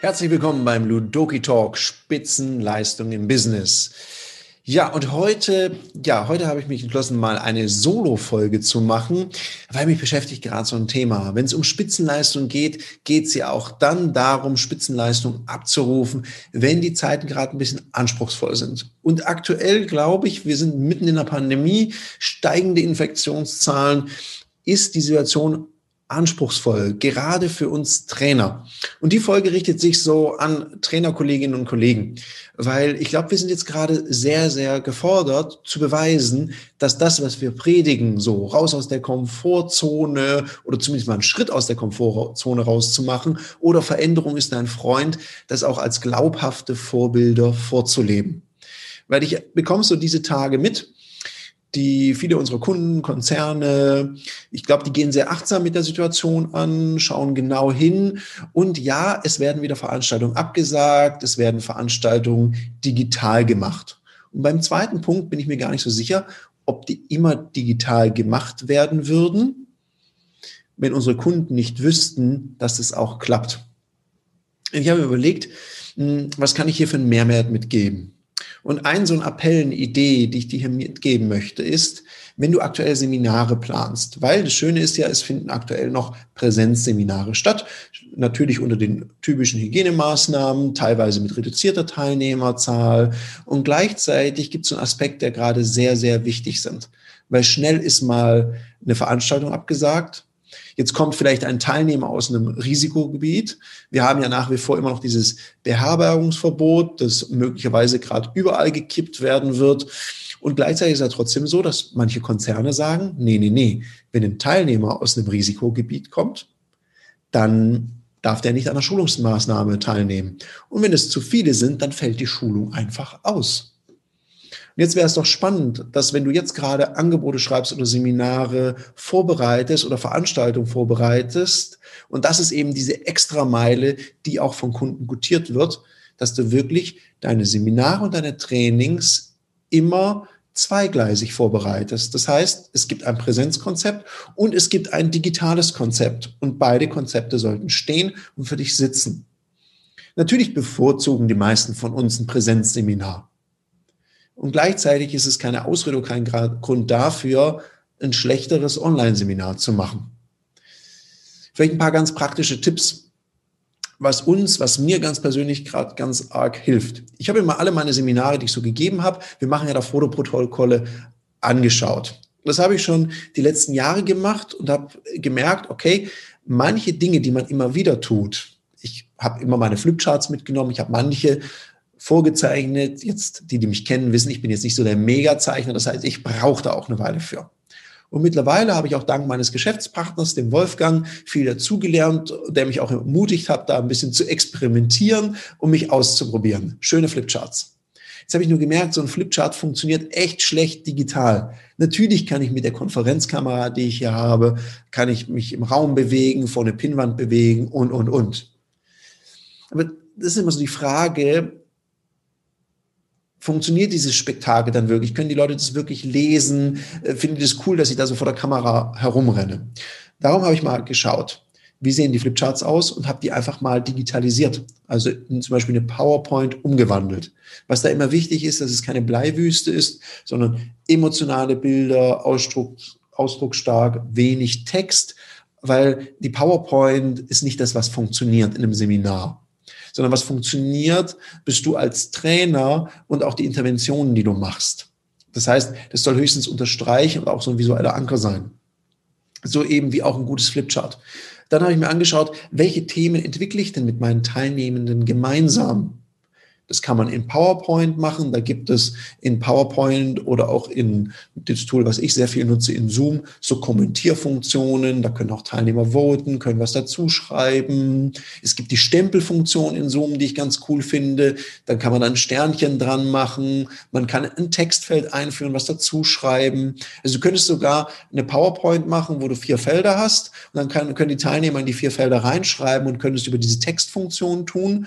Herzlich willkommen beim Ludoki Talk Spitzenleistung im Business. Ja, und heute, ja, heute habe ich mich entschlossen, mal eine Solo-Folge zu machen, weil mich beschäftigt gerade so ein Thema. Wenn es um Spitzenleistung geht, geht es ja auch dann darum, Spitzenleistung abzurufen, wenn die Zeiten gerade ein bisschen anspruchsvoll sind. Und aktuell glaube ich, wir sind mitten in der Pandemie, steigende Infektionszahlen, ist die Situation anspruchsvoll, gerade für uns Trainer. Und die Folge richtet sich so an Trainerkolleginnen und Kollegen, weil ich glaube, wir sind jetzt gerade sehr, sehr gefordert zu beweisen, dass das, was wir predigen, so raus aus der Komfortzone oder zumindest mal einen Schritt aus der Komfortzone rauszumachen oder Veränderung ist ein Freund, das auch als glaubhafte Vorbilder vorzuleben. Weil ich bekomme so diese Tage mit, die viele unserer Kunden, Konzerne, ich glaube, die gehen sehr achtsam mit der Situation an, schauen genau hin. Und ja, es werden wieder Veranstaltungen abgesagt, es werden Veranstaltungen digital gemacht. Und beim zweiten Punkt bin ich mir gar nicht so sicher, ob die immer digital gemacht werden würden, wenn unsere Kunden nicht wüssten, dass es auch klappt. Ich habe überlegt, hm, was kann ich hier für einen Mehrwert mitgeben? Und ein so ein Appell, eine Idee, die ich dir hier mitgeben möchte, ist, wenn du aktuell Seminare planst, weil das Schöne ist ja, es finden aktuell noch Präsenzseminare statt, natürlich unter den typischen Hygienemaßnahmen, teilweise mit reduzierter Teilnehmerzahl. Und gleichzeitig gibt es einen Aspekt, der gerade sehr, sehr wichtig sind, weil schnell ist mal eine Veranstaltung abgesagt, Jetzt kommt vielleicht ein Teilnehmer aus einem Risikogebiet. Wir haben ja nach wie vor immer noch dieses Beherbergungsverbot, das möglicherweise gerade überall gekippt werden wird. Und gleichzeitig ist es ja trotzdem so, dass manche Konzerne sagen, nee, nee, nee, wenn ein Teilnehmer aus einem Risikogebiet kommt, dann darf der nicht an der Schulungsmaßnahme teilnehmen. Und wenn es zu viele sind, dann fällt die Schulung einfach aus. Jetzt wäre es doch spannend, dass wenn du jetzt gerade Angebote schreibst oder Seminare vorbereitest oder Veranstaltungen vorbereitest, und das ist eben diese Extrameile, die auch von Kunden gutiert wird, dass du wirklich deine Seminare und deine Trainings immer zweigleisig vorbereitest. Das heißt, es gibt ein Präsenzkonzept und es gibt ein digitales Konzept und beide Konzepte sollten stehen und für dich sitzen. Natürlich bevorzugen die meisten von uns ein Präsenzseminar. Und gleichzeitig ist es keine Ausrede, kein Grund dafür, ein schlechteres Online-Seminar zu machen. Vielleicht ein paar ganz praktische Tipps, was uns, was mir ganz persönlich gerade ganz arg hilft. Ich habe immer alle meine Seminare, die ich so gegeben habe, wir machen ja da Fotoprotokolle, angeschaut. Das habe ich schon die letzten Jahre gemacht und habe gemerkt, okay, manche Dinge, die man immer wieder tut, ich habe immer meine Flipcharts mitgenommen, ich habe manche vorgezeichnet. Jetzt, die, die mich kennen, wissen, ich bin jetzt nicht so der Mega-Zeichner. Das heißt, ich brauche da auch eine Weile für. Und mittlerweile habe ich auch dank meines Geschäftspartners, dem Wolfgang, viel dazugelernt, der mich auch ermutigt hat, da ein bisschen zu experimentieren, um mich auszuprobieren. Schöne Flipcharts. Jetzt habe ich nur gemerkt, so ein Flipchart funktioniert echt schlecht digital. Natürlich kann ich mit der Konferenzkamera, die ich hier habe, kann ich mich im Raum bewegen, vor eine Pinnwand bewegen und, und, und. Aber das ist immer so die Frage, funktioniert dieses Spektakel dann wirklich? Können die Leute das wirklich lesen? Äh, finden die das cool, dass ich da so vor der Kamera herumrenne? Darum habe ich mal geschaut, wie sehen die Flipcharts aus und habe die einfach mal digitalisiert. Also zum Beispiel eine PowerPoint umgewandelt. Was da immer wichtig ist, dass es keine Bleiwüste ist, sondern emotionale Bilder, Ausdruck, ausdrucksstark, wenig Text, weil die PowerPoint ist nicht das, was funktioniert in einem Seminar sondern was funktioniert, bist du als Trainer und auch die Interventionen, die du machst. Das heißt, das soll höchstens unterstreichen und auch so ein visueller Anker sein. So eben wie auch ein gutes Flipchart. Dann habe ich mir angeschaut, welche Themen entwickle ich denn mit meinen Teilnehmenden gemeinsam? Das kann man in PowerPoint machen. Da gibt es in PowerPoint oder auch in das Tool, was ich sehr viel nutze, in Zoom, so Kommentierfunktionen. Da können auch Teilnehmer voten, können was dazu schreiben. Es gibt die Stempelfunktion in Zoom, die ich ganz cool finde. Da kann man dann Sternchen dran machen. Man kann ein Textfeld einführen, was dazu schreiben. Also du könntest sogar eine PowerPoint machen, wo du vier Felder hast. Und dann kann, können die Teilnehmer in die vier Felder reinschreiben und könntest über diese Textfunktion tun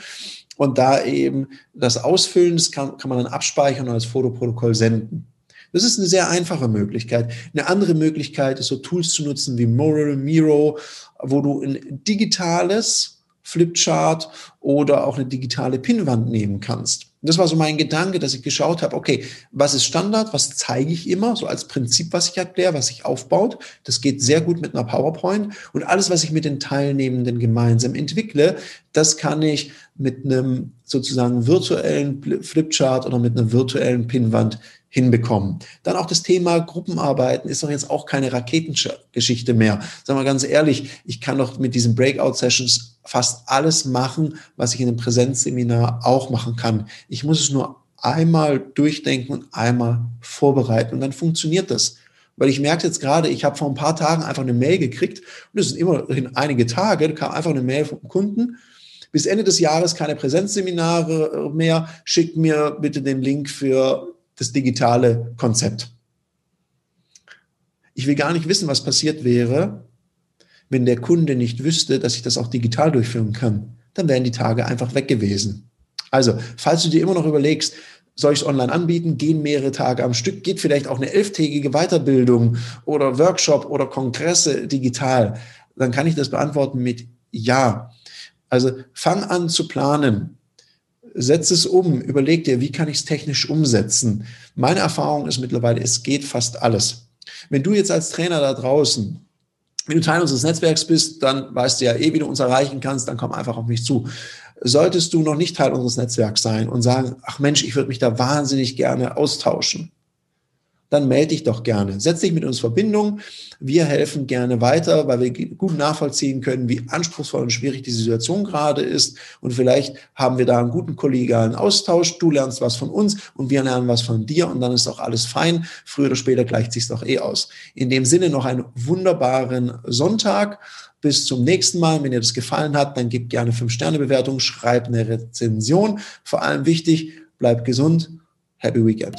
und da eben das Ausfüllen, das kann, kann man dann abspeichern und als Fotoprotokoll senden. Das ist eine sehr einfache Möglichkeit. Eine andere Möglichkeit ist so Tools zu nutzen wie Moral, Miro, wo du ein digitales Flipchart oder auch eine digitale Pinnwand nehmen kannst. Das war so mein Gedanke, dass ich geschaut habe, okay, was ist Standard, was zeige ich immer, so als Prinzip, was ich erkläre, was sich aufbaut. Das geht sehr gut mit einer PowerPoint. Und alles, was ich mit den Teilnehmenden gemeinsam entwickle, das kann ich mit einem sozusagen virtuellen Flipchart oder mit einer virtuellen Pinnwand hinbekommen. Dann auch das Thema Gruppenarbeiten ist doch jetzt auch keine Raketengeschichte mehr. Sagen wir ganz ehrlich, ich kann doch mit diesen Breakout-Sessions fast alles machen, was ich in einem Präsenzseminar auch machen kann. Ich muss es nur einmal durchdenken und einmal vorbereiten und dann funktioniert das. Weil ich merke jetzt gerade, ich habe vor ein paar Tagen einfach eine Mail gekriegt und das sind immerhin einige Tage, da kam einfach eine Mail vom Kunden. Bis Ende des Jahres keine Präsenzseminare mehr. Schickt mir bitte den Link für das digitale Konzept. Ich will gar nicht wissen, was passiert wäre, wenn der Kunde nicht wüsste, dass ich das auch digital durchführen kann. Dann wären die Tage einfach weg gewesen. Also, falls du dir immer noch überlegst, soll ich es online anbieten, gehen mehrere Tage am Stück, geht vielleicht auch eine elftägige Weiterbildung oder Workshop oder Kongresse digital, dann kann ich das beantworten mit Ja. Also fang an zu planen setz es um, überleg dir, wie kann ich es technisch umsetzen. Meine Erfahrung ist mittlerweile, es geht fast alles. Wenn du jetzt als Trainer da draußen, wenn du Teil unseres Netzwerks bist, dann weißt du ja eh, wie du uns erreichen kannst, dann komm einfach auf mich zu. Solltest du noch nicht Teil unseres Netzwerks sein und sagen, ach Mensch, ich würde mich da wahnsinnig gerne austauschen, dann melde dich doch gerne. Setz dich mit uns in Verbindung. Wir helfen gerne weiter, weil wir gut nachvollziehen können, wie anspruchsvoll und schwierig die Situation gerade ist. Und vielleicht haben wir da einen guten kollegialen Austausch. Du lernst was von uns und wir lernen was von dir und dann ist auch alles fein. Früher oder später gleicht sich doch eh aus. In dem Sinne noch einen wunderbaren Sonntag. Bis zum nächsten Mal. Wenn dir das gefallen hat, dann gib gerne fünf Sterne Bewertung, schreib eine Rezension. Vor allem wichtig, bleib gesund. Happy Weekend.